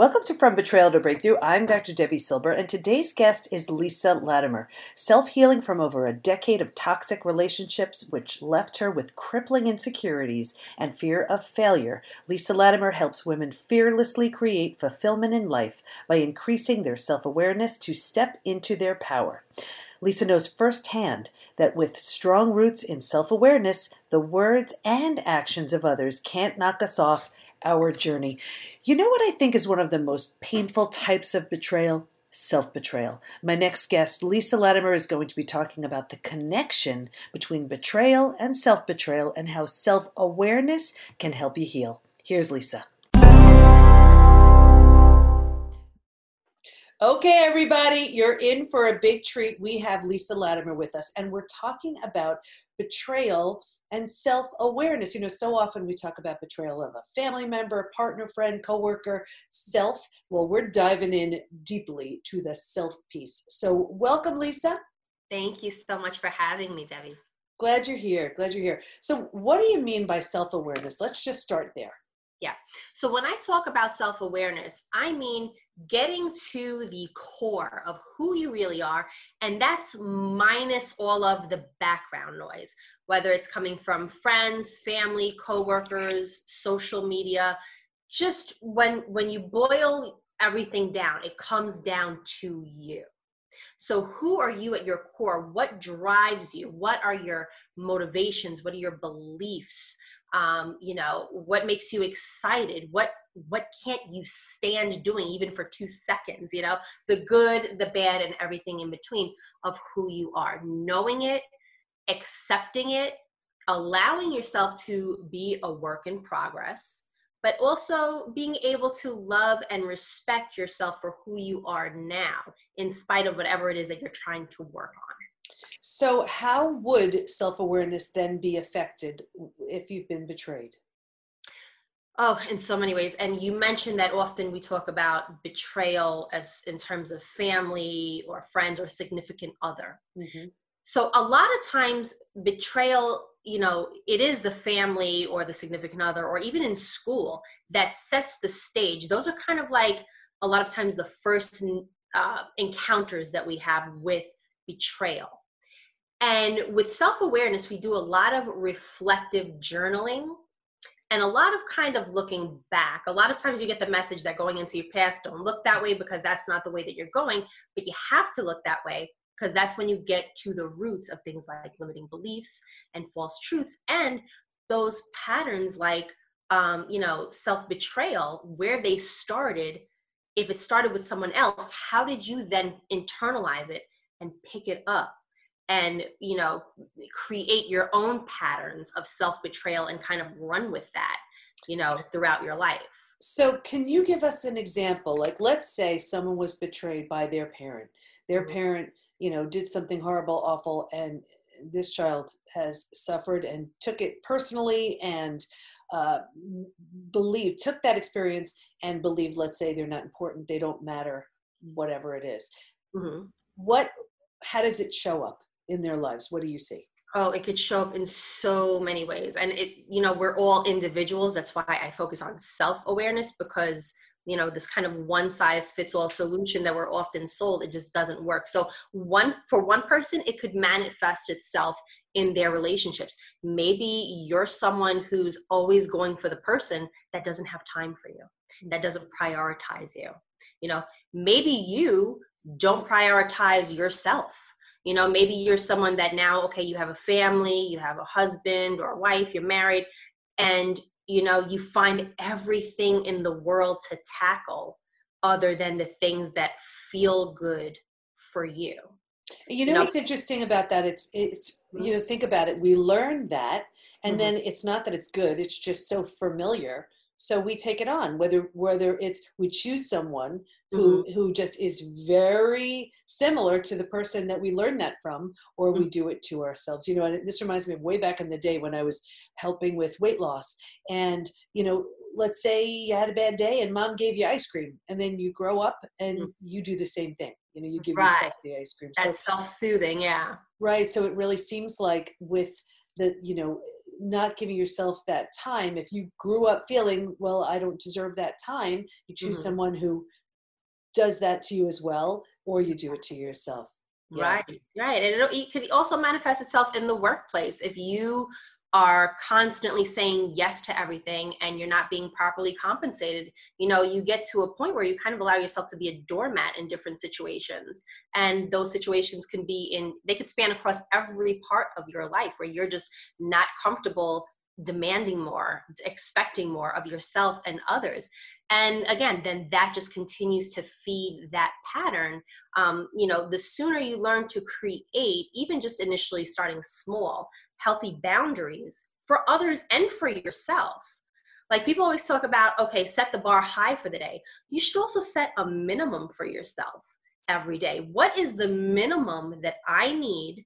Welcome to From Betrayal to Breakthrough. I'm Dr. Debi Silber, and today's guest is Lisa Latimer. Self healing from over a decade of toxic relationships, which left her with crippling insecurities and fear of failure. Lisa Latimer helps women fearlessly create fulfillment in life by increasing their self awareness to step into their power. Lisa knows firsthand that with strong roots in self awareness, the words and actions of others can't knock us off our journey. You know what I think is one of the most painful types of betrayal? Self betrayal. My next guest, Lisa Latimer, is going to be talking about the connection between betrayal and self betrayal and how self awareness can help you heal. Here's Lisa. Okay, everybody, you're in for a big treat. We have Lisa Latimer with us, and we're talking about betrayal and self awareness. You know, so often we talk about betrayal of a family member, a partner, friend, coworker, self. Well, we're diving in deeply to the self piece. So, welcome, Lisa. Thank you so much for having me, Debi. Glad you're here. Glad you're here. So, what do you mean by self awareness? Let's just start there. Yeah. So, when I talk about self awareness, I mean getting to the core of who you really are and that's minus all of the background noise whether it's coming from friends family coworkers social media. Just when when you boil everything down it comes down to you. So who are you at your core? What drives you? What are your motivations? What are your beliefs um, you know what makes you excited? What what can't you stand doing even for two seconds you know? The good the bad and everything in between of who you are. Knowing it accepting it allowing yourself to be a work in progress but also being able to love and respect yourself for who you are now in spite of whatever it is that you're trying to work on so, how would self awareness then be affected if you've been betrayed? Oh, in so many ways. And you mentioned that often we talk about betrayal as in terms of family or friends or significant other. Mm-hmm. So, a lot of times, betrayal, you know, it is the family or the significant other, or even in school, that sets the stage. Those are kind of like a lot of times the first uh, encounters that we have with betrayal. And with self awareness, we do a lot of reflective journaling and a lot of kind of looking back. A lot of times you get the message that going into your past, don't look that way because that's not the way that you're going, but you have to look that way because that's when you get to the roots of things like limiting beliefs and false truths and those patterns like um, you know self betrayal where they started if it started with someone else how did you then internalize it and pick it up and you know create your own patterns of self-betrayal and kind of run with that you know throughout your life so can you give us an example like let's say someone was betrayed by their parent their mm-hmm. parent you know did something horrible awful and this child has suffered and took it personally and uh, believed took that experience and believed let's say they're not important they don't matter whatever it is. Mm-hmm. what how does it show up in their lives? What do you see? Oh, it could show up in so many ways. And it, you know, we're all individuals. That's why I focus on self awareness because, you know, this kind of one size fits all solution that we're often sold, it just doesn't work. So, one, for one person, it could manifest itself in their relationships. Maybe you're someone who's always going for the person that doesn't have time for you, that doesn't prioritize you. You know, maybe you don't prioritize yourself you know maybe you're someone that now okay you have a family you have a husband or a wife you're married and you know you find everything in the world to tackle other than the things that feel good for you you know, you know what's interesting about that it's it's you mm-hmm. know think about it we learn that and mm-hmm. then it's not that it's good it's just so familiar so we take it on whether whether it's we choose someone who mm-hmm. who just is very similar to the person that we learned that from or we mm-hmm. do it to ourselves you know and this reminds me of way back in the day when i was helping with weight loss and you know let's say you had a bad day and mom gave you ice cream and then you grow up and mm-hmm. you do the same thing you know you give right. yourself the ice cream that's so, self-soothing yeah right so it really seems like with the you know not giving yourself that time if you grew up feeling well i don't deserve that time you choose mm-hmm. someone who does that to you as well or you do it to yourself yeah. right right and it, it could also manifest itself in the workplace if you are constantly saying yes to everything and you're not being properly compensated you know you get to a point where you kind of allow yourself to be a doormat in different situations. And those situations can be in they could span across every part of your life where you're just not comfortable demanding more expecting more of yourself and others and again then that just continues to feed that pattern. Um, you know the sooner you learn to create even just initially starting small healthy boundaries for others and for yourself. Like people always talk about okay set the bar high for the day. You should also set a minimum for yourself every day. What is the minimum that i need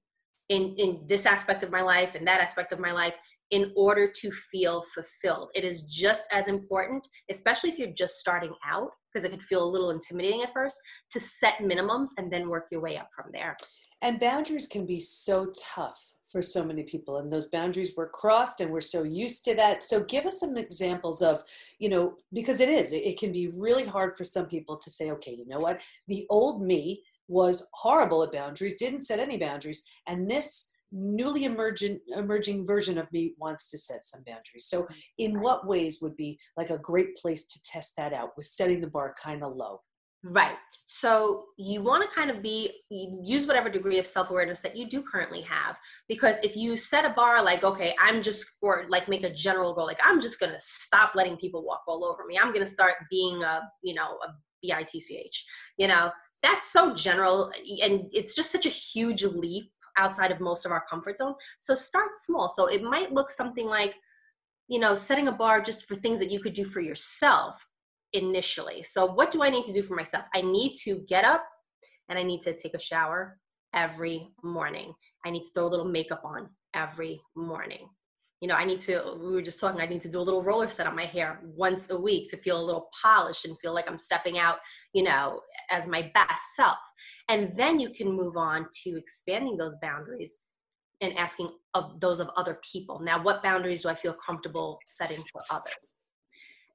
in in this aspect of my life and that aspect of my life in order to feel fulfilled. It is just as important, especially if you're just starting out, because it could feel a little intimidating at first, to set minimums and then work your way up from there. And boundaries can be so tough for so many people and those boundaries were crossed and we're so used to that so give us some examples of you know because it is it, can be really hard for some people to say okay you know what the old me was horrible at boundaries didn't set any boundaries and this newly emerging emerging version of me wants to set some boundaries. So mm-hmm. in what ways would be like a great place to test that out with setting the bar kind of low? Right. So you want to kind of be use whatever degree of self-awareness that you do currently have because if you set a bar like okay i'm just or like make a general goal like i'm just going to stop letting people walk all over me. I'm going to start being a you know a b-i-t-c-h you know? That's so general and it's just such a huge leap outside of most of our comfort zone. So start small. So it might look something like, you know, setting a bar just for things that you could do for yourself initially. So what do I need to do for myself? I need to get up and I need to take a shower every morning. I need to throw a little makeup on every morning you know, I need to, we were just talking, I need to do a little roller set on my hair once a week to feel a little polished and feel like I'm stepping out, you know, as my best self. And then you can move on to expanding those boundaries and asking of those of other people. Now, what boundaries do I feel comfortable setting for others?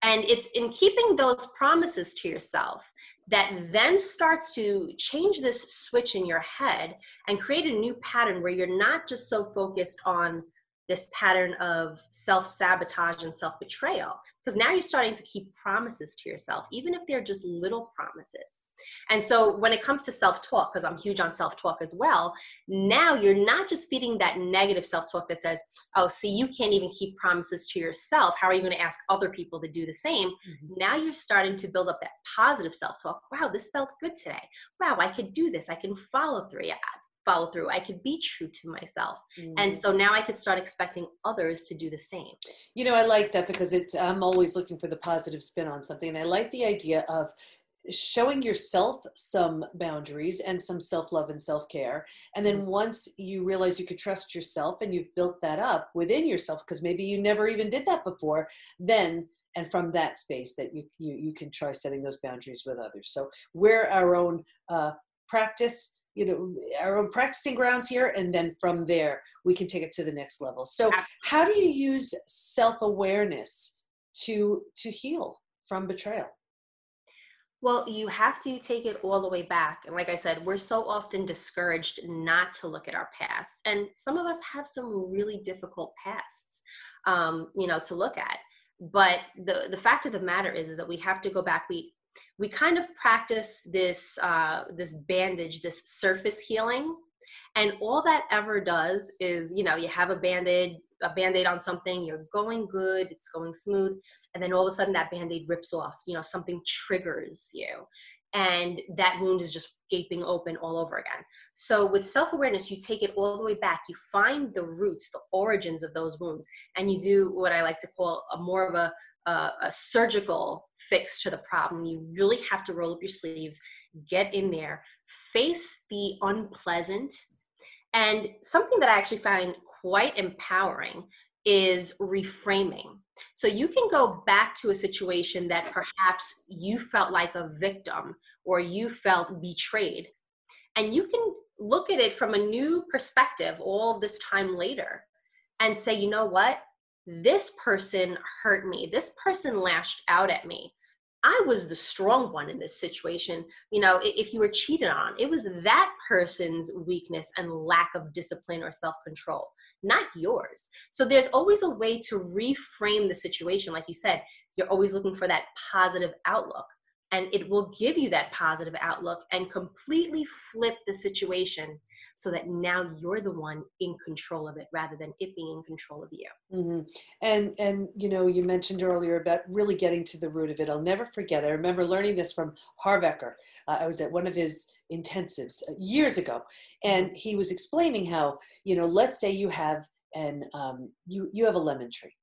And it's in keeping those promises to yourself that then starts to change this switch in your head and create a new pattern where you're not just so focused on this pattern of self sabotage and self betrayal because now you're starting to keep promises to yourself, even if they're just little promises. And so when it comes to self talk, because I'm huge on self talk as well, now you're not just feeding that negative self talk that says, oh, see, you can't even keep promises to yourself. How are you going to ask other people to do the same? Mm-hmm. Now you're starting to build up that positive self talk. Wow, this felt good today. Wow, I could do this. I can follow through follow through. I could be true to myself. Mm. And so now I could start expecting others to do the same. You know, I like that because it's I'm always looking for the positive spin on something. And I like the idea of showing yourself some boundaries and some self-love and self-care and then mm. once you realize you could trust yourself and you've built that up within yourself because maybe you never even did that before then and from that space that you you, you can try setting those boundaries with others so we're our own uh, practice you know our own practicing grounds here? And then from there we can take it to the next level. So how do you use self-awareness to to heal from betrayal? Well you have to take it all the way back. And like i said we're so often discouraged not to look at our past. And some of us have some really difficult pasts um, you know to look at. But the the fact of the matter is is that we have to go back. We we kind of practice this uh, this bandage, this surface healing, and all that ever does is, you know, you have a band-aid, a band-aid on something, you're going good, it's going smooth, and then all of a sudden that band-aid rips off, you know, something triggers you. And that wound is just gaping open all over again. So with self-awareness, you take it all the way back. You find the roots, the origins of those wounds, and you do what I like to call a more of a a, a surgical fix to the problem. You really have to roll up your sleeves, get in there, face the unpleasant. And something that I actually find quite empowering is reframing. So you can go back to a situation that perhaps you felt like a victim or you felt betrayed. And you can look at it from a new perspective all this time later and say, you know what? This person hurt me this person lashed out at me I was the strong one in this situation. You know, if you were cheated on, it was that person's weakness and lack of discipline or self control, not yours. So there's always a way to reframe the situation. Like you said, you're always looking for that positive outlook, and it will give you that positive outlook and completely flip the situation so that now you're the one in control of it rather than it being in control of you mm-hmm. and and you know you mentioned earlier about really getting to the root of it i'll never forget i remember learning this from harv eker uh, i was at one of his intensives uh, years ago and mm-hmm. he was explaining how you know let's say you have an um, you you have a lemon tree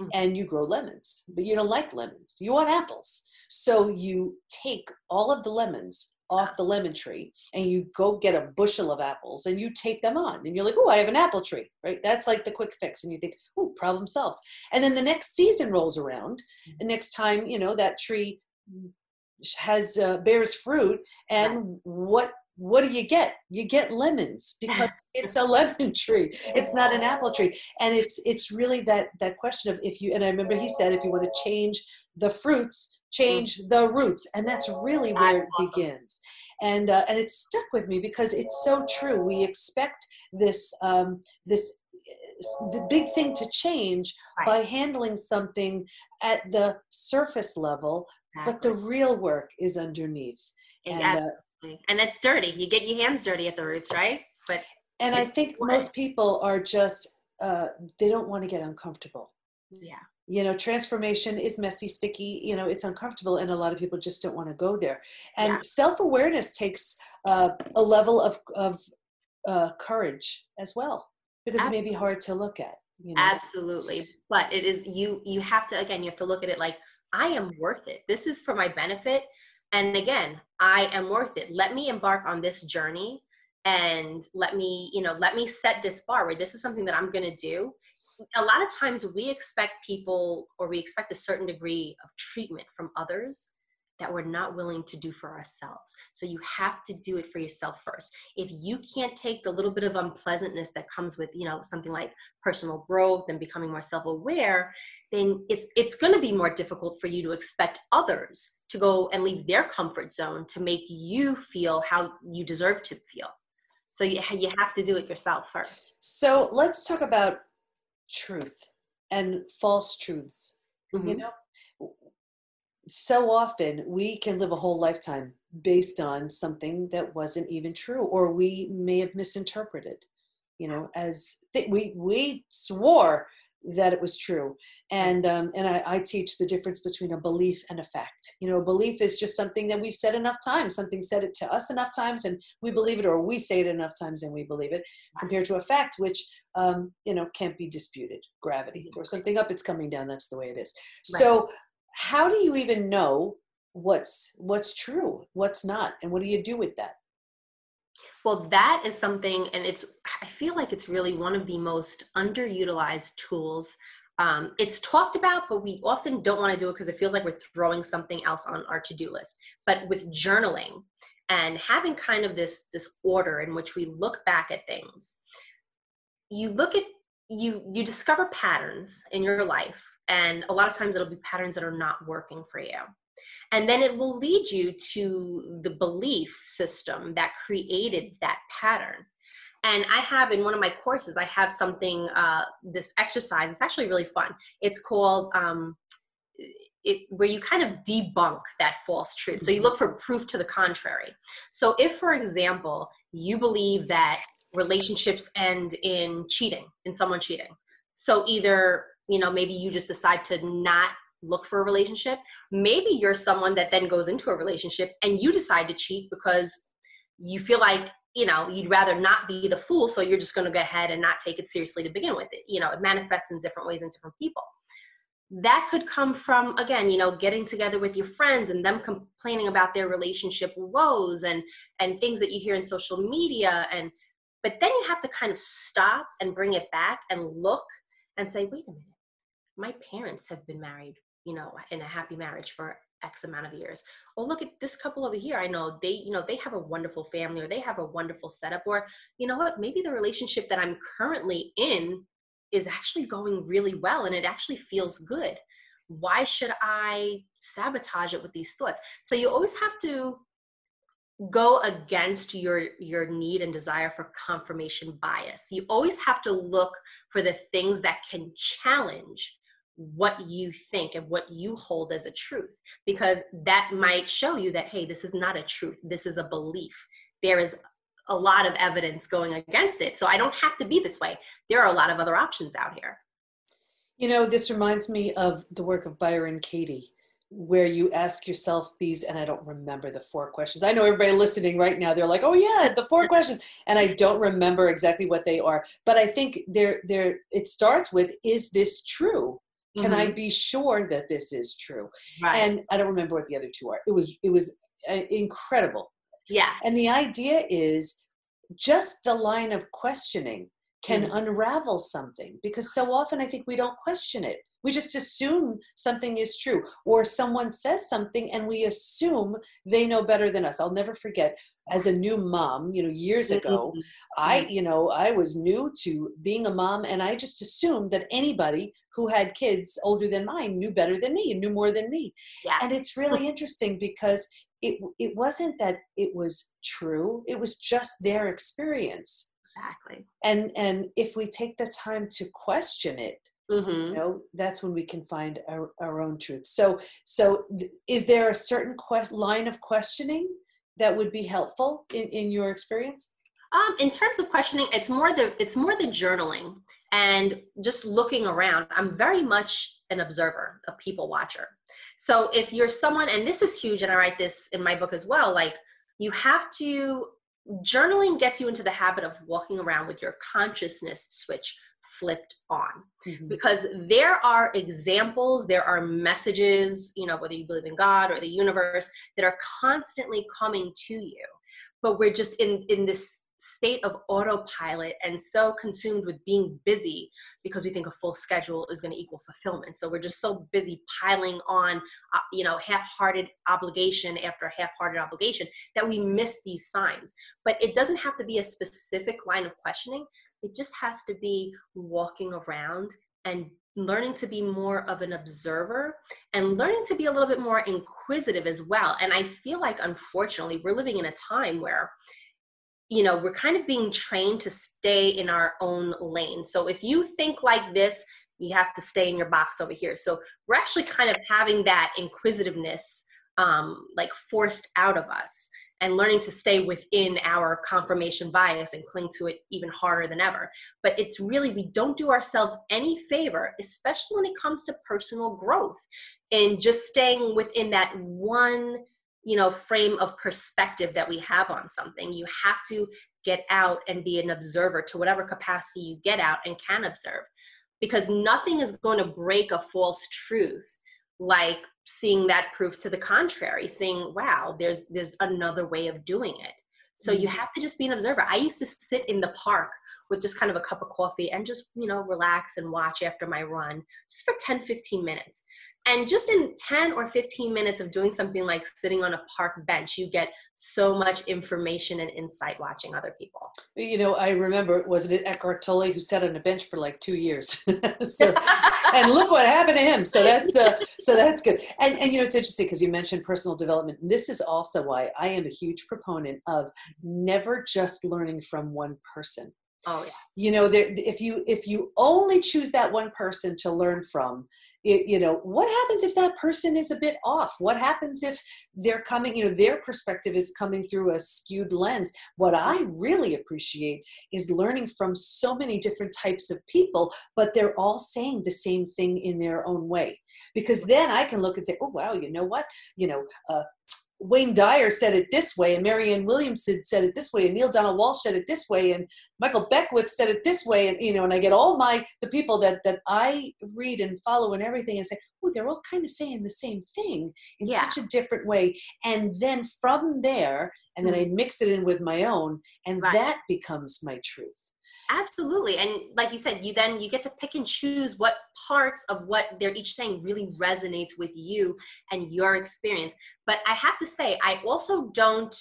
mm-hmm. and you grow lemons but you don't like lemons you want apples so you take all of the lemons off the lemon tree and you go get a bushel of apples and you take them on. And you're like oh i have an apple tree right? That's like the quick fix. And you think oh problem solved. And then the next season rolls around. The next time you know that tree has uh, bears fruit and what what do you get? You get lemons because it's a lemon tree. It's not an apple tree. And it's it's really that that question of if you and i remember he said if you want to change the fruits change the roots and that's really where it awesome. begins. And uh, and it stuck with me because it's so true. We expect this um, this the big thing to change right. by handling something at the surface level exactly. but the real work is underneath. And uh, and it's dirty. You get your hands dirty at the roots right? But and i think most people are just uh, they don't want to get uncomfortable. Yeah you know transformation is messy sticky you know it's uncomfortable and a lot of people just don't want to go there and yeah. self-awareness takes uh, a level of, of uh, courage as well because Absolutely. it may be hard to look at you know? Absolutely. But it is you you have to again you have to look at it like I am worth it. This is for my benefit. And again, I am worth it. Let me embark on this journey and let me, you know, let me set this bar where this is something that I'm going to do a lot of times we expect people or we expect a certain degree of treatment from others that we're not willing to do for ourselves. So you have to do it for yourself first. If you can't take the little bit of unpleasantness that comes with, you know, something like personal growth and becoming more self-aware, then it's it's going to be more difficult for you to expect others to go and leave their comfort zone to make you feel how you deserve to feel. So you, you have to do it yourself first. So let's talk about truth and false truths. Mm-hmm. You know, so often we can live a whole lifetime based on something that wasn't even true, or we may have misinterpreted. You know, as th- we we swore that it was true. And um, and I, I, teach the difference between a belief and a fact. You know a belief is just something that we've said enough times something said it to us enough times and we believe it or we say it enough times and we believe it compared to a fact which um, you know can't be disputed. Gravity throw something up it's coming down that's the way it is. Right. so how do you even know what's what's true what's not and what do you do with that well, that is something, and it's, I feel like it's really one of the most underutilized tools. Um, it's talked about, but we often don't want to do it because it feels like we're throwing something else on our to do list. But with journaling and having kind of this, this order in which we look back at things, you look at, you, you discover patterns in your life. And a lot of times it'll be patterns that are not working for you. And then it will lead you to the belief system that created that pattern. And I have in one of my courses, I have something, uh, this exercise, it's actually really fun. It's called, um, it, where you kind of debunk that false truth. So you look for proof to the contrary. So if, for example, you believe that relationships end in cheating, in someone cheating. So either, you know, maybe you just decide to not look for a relationship. Maybe you're someone that then goes into a relationship and you decide to cheat because you feel like, you know, you'd rather not be the fool. So you're just going to go ahead and not take it seriously to begin with. It, you know, it manifests in different ways in different people. That could come from, again, you know, getting together with your friends and them complaining about their relationship woes and, and things that you hear in social media. And, but then you have to kind of stop and bring it back and look and say, wait a minute, my parents have been married you know in a happy marriage for x amount of years oh look at this couple over here i know they you know they have a wonderful family or they have a wonderful setup or you know what maybe the relationship that i'm currently in is actually going really well and it actually feels good. Why should I sabotage it with these thoughts? So you always have to go against your your need and desire for confirmation bias. You always have to look for the things that can challenge what you think and what you hold as a truth because that might show you that hey this is not a truth this is a belief. There is a lot of evidence going against it so i don't have to be this way. There are a lot of other options out here. You know this reminds me of the work of byron katie where you ask yourself these and i don't remember the four questions. I know everybody listening right now they're like oh yeah the four questions and i don't remember exactly what they are. But i think there there it starts with is this true can mm-hmm. i be sure that this is true right. and i don't remember what the other two are it was it was uh, incredible yeah and the idea is just the line of questioning can mm-hmm. unravel something because so often i think we don't question it we just assume something is true or someone says something and we assume they know better than us. I'll never forget as a new mom you know years ago mm-hmm. i you know i was new to being a mom and i just assumed that anybody who had kids older than mine knew better than me and knew more than me. Yeah. and it's really interesting because it it wasn't that it was true it was just their experience. Exactly. And and if we take the time to question it mm-hmm. you know that's when we can find our, our own truth. So so th- is there a certain que- line of questioning that would be helpful in, in your experience? Um, in terms of questioning it's more the it's more the journaling and just looking around. I'm very much an observer a people watcher. So if you're someone and this is huge and i write this in my book as well like you have to journaling gets you into the habit of walking around with your consciousness switch flipped on. Mm-hmm. because there are examples there are messages you know whether you believe in god or the universe that are constantly coming to you. But we're just in in this state of autopilot and so consumed with being busy because we think a full schedule is going to equal fulfillment. So we're just so busy piling on uh, you know half-hearted obligation after half-hearted obligation that we miss these signs. But it doesn't have to be a specific line of questioning it just has to be walking around and learning to be more of an observer and learning to be a little bit more inquisitive as well. And I feel like, unfortunately, we're living in a time where you know we're kind of being trained to stay in our own lane. So if you think like this you have to stay in your box over here. So we're actually kind of having that inquisitiveness um, like forced out of us and learning to stay within our confirmation bias and cling to it even harder than ever. But it's really, we don't do ourselves any favor, especially when it comes to personal growth and just staying within that one you know frame of perspective that we have on something you have to get out and be an observer to whatever capacity you get out and can observe because nothing is going to break a false truth like seeing that proof to the contrary saying wow there's there's another way of doing it. So you mm-hmm. have to just be an observer. I used to sit in the park with just kind of a cup of coffee and just you know relax and watch after my run just for 10 15 minutes and just in 10 or 15 minutes of doing something like sitting on a park bench, you get so much information and insight watching other people. You know, I remember, wasn't it Eckhart Tolle who sat on a bench for like two years? so, and look what happened to him. So that's, uh, so that's good. And, and, you know, it's interesting because you mentioned personal development. And this is also why I am a huge proponent of never just learning from one person. Oh yeah. You know, there if you if you only choose that one person to learn from, it, you know, what happens if that person is a bit off? What happens if they're coming, you know, their perspective is coming through a skewed lens? What I really appreciate is learning from so many different types of people, but they're all saying the same thing in their own way. Because then I can look and say, oh wow, you know what? You know, uh, Wayne Dyer said it this way, and Marianne Williamson said it this way, and Neale Donald Walsch said it this way, and Michael Beckwith said it this way, and you know, and I get all my the people that that I read and follow and everything, and say, oh, they're all kind of saying the same thing in yeah. such a different way, and then from there, and then mm-hmm. I mix it in with my own, and right. that becomes my truth absolutely and like you said you then you get to pick and choose what parts of what they're each saying really resonates with you and your experience. But i have to say i also don't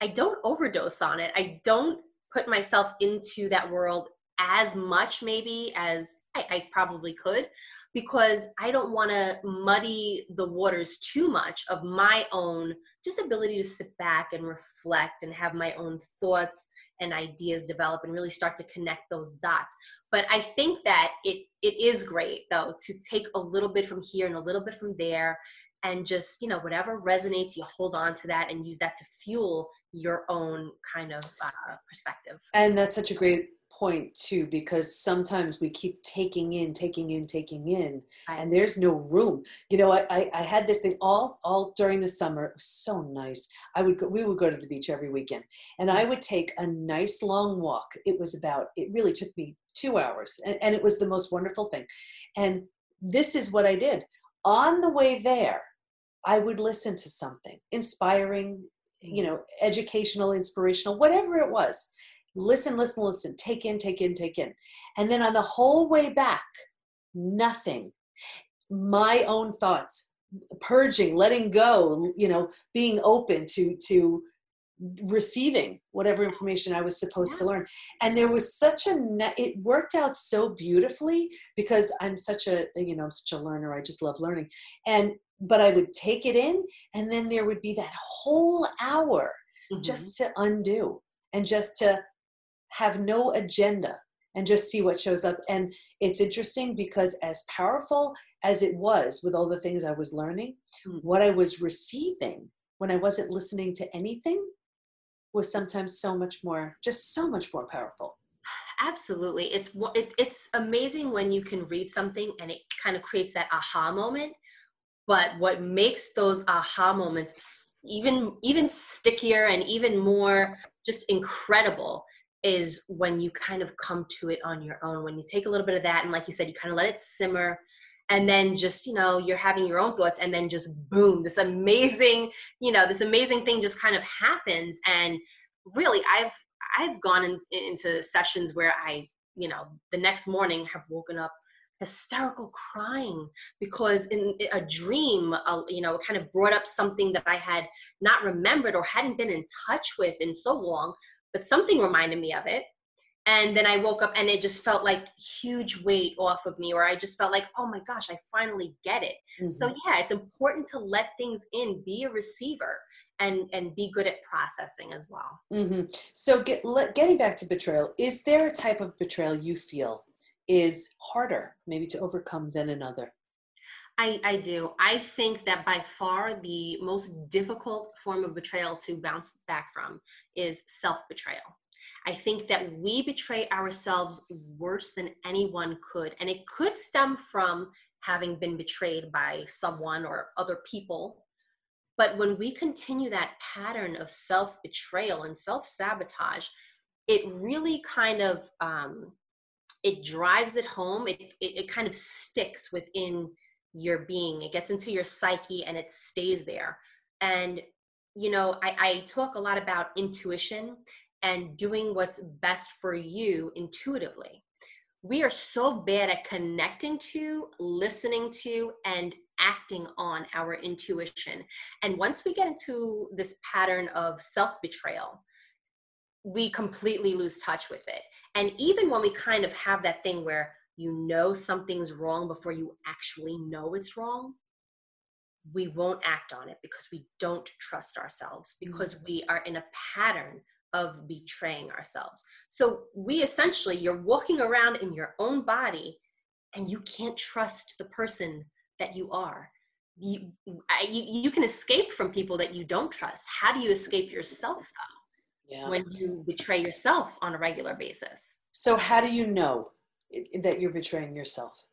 i don't overdose on it. I don't put myself into that world as much maybe as I, I probably could because I don't want to muddy the waters too much of my own just ability to sit back and reflect and have my own thoughts and ideas develop and really start to connect those dots. But I think that it it is great though to take a little bit from here and a little bit from there and just, you know, whatever resonates, you hold on to that and use that to fuel your own kind of uh, perspective. And that's such a great point too because sometimes we keep taking in taking in taking in and there's no room. You know I, I had this thing all all during the summer it was so nice. I would go we would go to the beach every weekend and i mm. would take a nice long walk. It was about it really took me two hours and, and it was the most wonderful thing. And this is what i did. On the way there i would listen to something inspiring you mm. know educational inspirational whatever it was listen, listen, listen, take in, take in, take in. And then on the whole way back, nothing. My own thoughts, purging, letting go, you know, being open to to receiving whatever information I was supposed to learn. And there was such a it worked out so beautifully because I'm such a you know, I'm such a learner. I just love learning. And but I would take it in and then there would be that whole hour mm-hmm. just to undo and just to have no agenda and just see what shows up. And it's interesting because, as powerful as it was with all the things I was learning, mm-hmm. what I was receiving when I wasn't listening to anything was sometimes so much more, just so much more powerful. Absolutely. It's it, it's amazing when you can read something and it kind of creates that aha moment. But what makes those aha moments even even stickier and even more just incredible is when you kind of come to it on your own when you take a little bit of that and like you said you kind of let it simmer and then just you know you're having your own thoughts and then just boom this amazing you know this amazing thing just kind of happens. And really i've i've gone in, into sessions where i you know the next morning have woken up hysterical crying because in a dream uh, you know kind of brought up something that i had not remembered or hadn't been in touch with in so long but something reminded me of it. And then I woke up and it just felt like huge weight off of me, or I just felt like, oh my gosh, I finally get it. Mm-hmm. So yeah, it's important to let things in, be a receiver, and and be good at processing as well. Mm-hmm. So get, let, getting back to betrayal, is there a type of betrayal you feel is harder, maybe to overcome than another? I, I do. I think that by far the most difficult form of betrayal to bounce back from is self betrayal. I think that we betray ourselves worse than anyone could. And it could stem from having been betrayed by someone or other people. But when we continue that pattern of self betrayal and self sabotage, it really kind of um, it drives it home. It, it, it kind of sticks within your being. It gets into your psyche and it stays there. And you know I, I, talk a lot about intuition and doing what's best for you intuitively. We are so bad at connecting to listening to and acting on our intuition. And once we get into this pattern of self-betrayal we completely lose touch with it. And even when we kind of have that thing where you know something's wrong before you actually know it's wrong, we won't act on it because we don't trust ourselves, because mm-hmm. we are in a pattern of betraying ourselves. So we essentially, you're walking around in your own body and you can't trust the person that you are. You, you, you can escape from people that you don't trust. How do you escape yourself though? Yeah. When you betray yourself on a regular basis. So, how do you know that you're betraying yourself?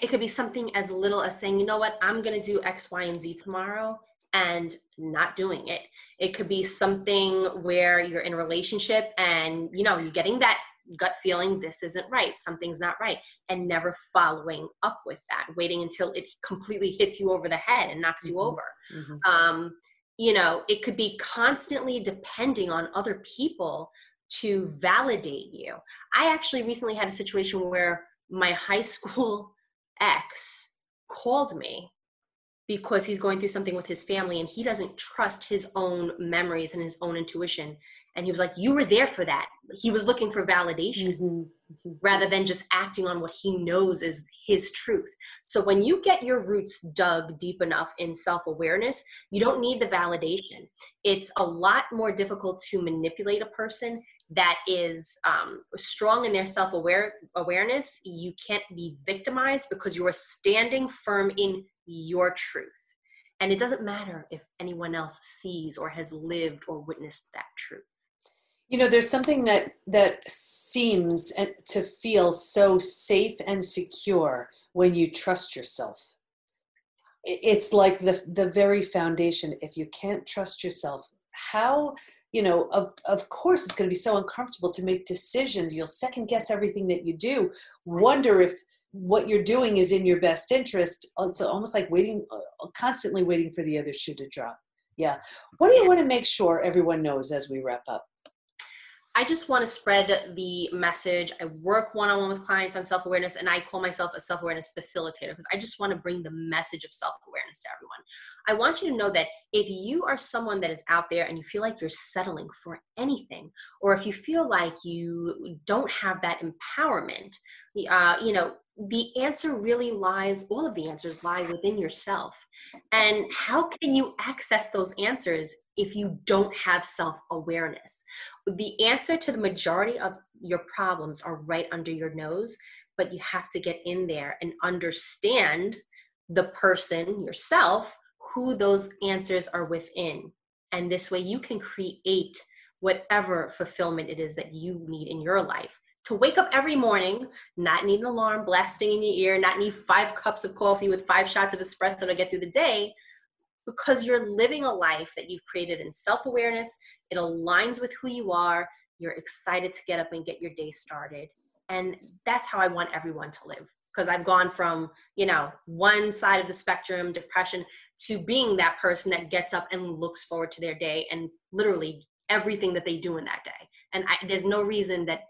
It could be something as little as saying, you know what, I'm going to do X, Y, and Z tomorrow and not doing it. It could be something where you're in a relationship and, you know, you're getting that gut feeling this isn't right, something's not right, and never following up with that, waiting until it completely hits you over the head and knocks mm-hmm. you over. Mm-hmm. Um, you know, it could be constantly depending on other people to validate you. I actually recently had a situation where my high school ex called me because he's going through something with his family and he doesn't trust his own memories and his own intuition. And he was like, You were there for that. He was looking for validation mm-hmm. Mm-hmm. rather than just acting on what he knows is his truth. So when you get your roots dug deep enough in self awareness, you don't need the validation. It's a lot more difficult to manipulate a person that is um, strong in their self awareness. You can't be victimized because you are standing firm in your truth. And it doesn't matter if anyone else sees or has lived or witnessed that truth you know there's something that that seems to feel so safe and secure when you trust yourself it's like the the very foundation if you can't trust yourself how you know of, of course it's going to be so uncomfortable to make decisions. You'll second guess everything that you do. Wonder if what you're doing is in your best interest. It's almost like waiting uh, constantly waiting for the other shoe to drop. Yeah. What do you want to make sure everyone knows as we wrap up I just want to spread the message. I work one on one with clients on self awareness, and I call myself a self awareness facilitator because I just want to bring the message of self awareness to everyone. I want you to know that if you are someone that is out there and you feel like you're settling for anything, or if you feel like you don't have that empowerment, uh, you know, the answer really lies, all of the answers lie within yourself. And how can you access those answers if you don't have self awareness? The answer to the majority of your problems are right under your nose, but you have to get in there and understand the person, yourself, who those answers are within. And this way you can create whatever fulfillment it is that you need in your life to wake up every morning, not need an alarm blasting in your ear, not need five cups of coffee with five shots of espresso to get through the day, because you're living a life that you've created in self awareness. It aligns with who you are. You're excited to get up and get your day started. And that's how I want everyone to live. Because I've gone from, you know, one side of the spectrum, depression, to being that person that gets up and looks forward to their day and literally everything that they do in that day. And I, there's no reason that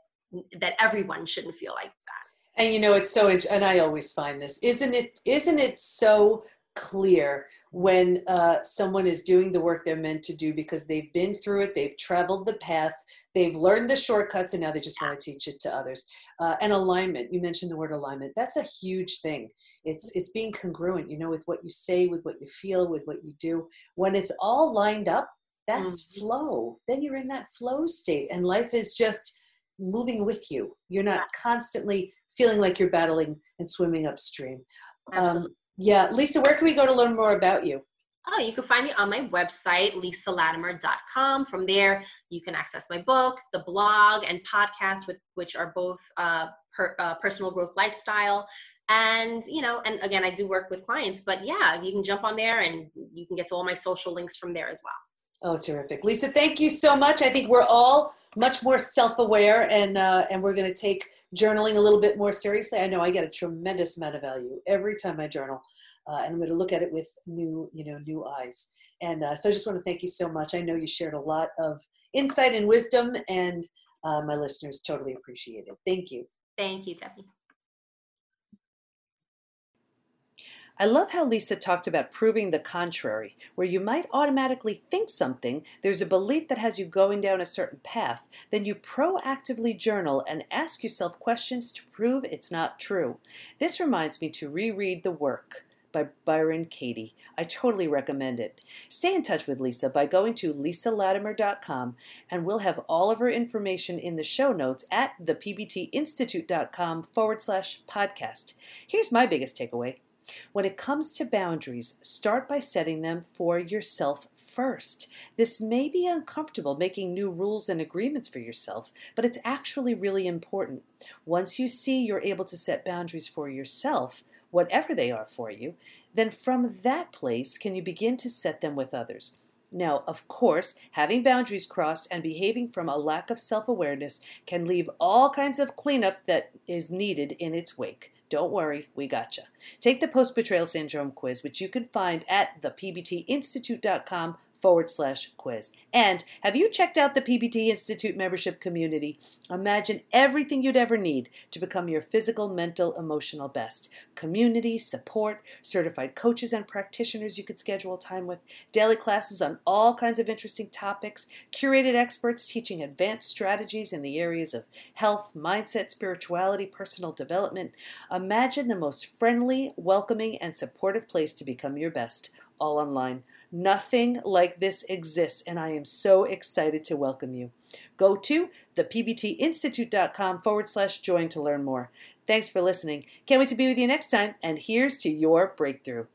that everyone shouldn't feel like that. And you know it's so and i always find this isn't it isn't it so clear when uh, someone is doing the work they're meant to do because they've been through it they've traveled the path they've learned the shortcuts and now they just want to teach it to others. Uh, and alignment you mentioned the word alignment that's a huge thing. It's it's being congruent you know with what you say with what you feel with what you do. When it's all lined up that's mm-hmm. flow. Then you're in that flow state and life is just moving with you. You're not constantly feeling like you're battling and swimming upstream. Um, yeah, Lisa, where can we go to learn more about you? Oh, you can find me on my website, lisalatimer.com. From there, you can access my book, the blog, and podcast, with, which are both uh, per, uh, personal growth lifestyle. And, you know, and again, I do work with clients, but yeah, you can jump on there and you can get to all my social links from there as well. Oh, terrific. Lisa, thank you so much. I think we're all much more self-aware and uh, and we're going to take journaling a little bit more seriously. I know i get a tremendous amount of value every time i journal uh, and i'm going to look at it with new you know new eyes. And uh, so i just want to thank you so much. I know you shared a lot of insight and wisdom and uh, my listeners totally appreciate it. Thank you. Thank you debi I love how Lisa talked about proving the contrary, where you might automatically think something, there's a belief that has you going down a certain path, then you proactively journal and ask yourself questions to prove it's not true. This reminds me to reread The Work by Byron Katie. I totally recommend it. Stay in touch with Lisa by going to lisalatimer.com, and we'll have all of her information in the show notes at thepbtinstitute.com forward slash podcast. Here's my biggest takeaway. When it comes to boundaries, start by setting them for yourself first. This may be uncomfortable making new rules and agreements for yourself, but it's actually really important. Once you see you're able to set boundaries for yourself, whatever they are for you, then from that place can you begin to set them with others. Now, of course, having boundaries crossed and behaving from a lack of self awareness can leave all kinds of cleanup that is needed in its wake. Don't worry, we gotcha. Take the post betrayal syndrome quiz, which you can find at thepbtinstitute.com forward slash quiz. And have you checked out the PBT Institute membership community? Imagine everything you'd ever need to become your physical, mental, emotional best. Community, support, certified coaches and practitioners you could schedule time with, daily classes on all kinds of interesting topics, curated experts teaching advanced strategies in the areas of health, mindset, spirituality, personal development. Imagine the most friendly, welcoming, and supportive place to become your best all online. Nothing like this exists, and I am so excited to welcome you. Go to thepbtinstitute.com forward slash join to learn more. Thanks for listening. Can't wait to be with you next time, and here's to your breakthrough.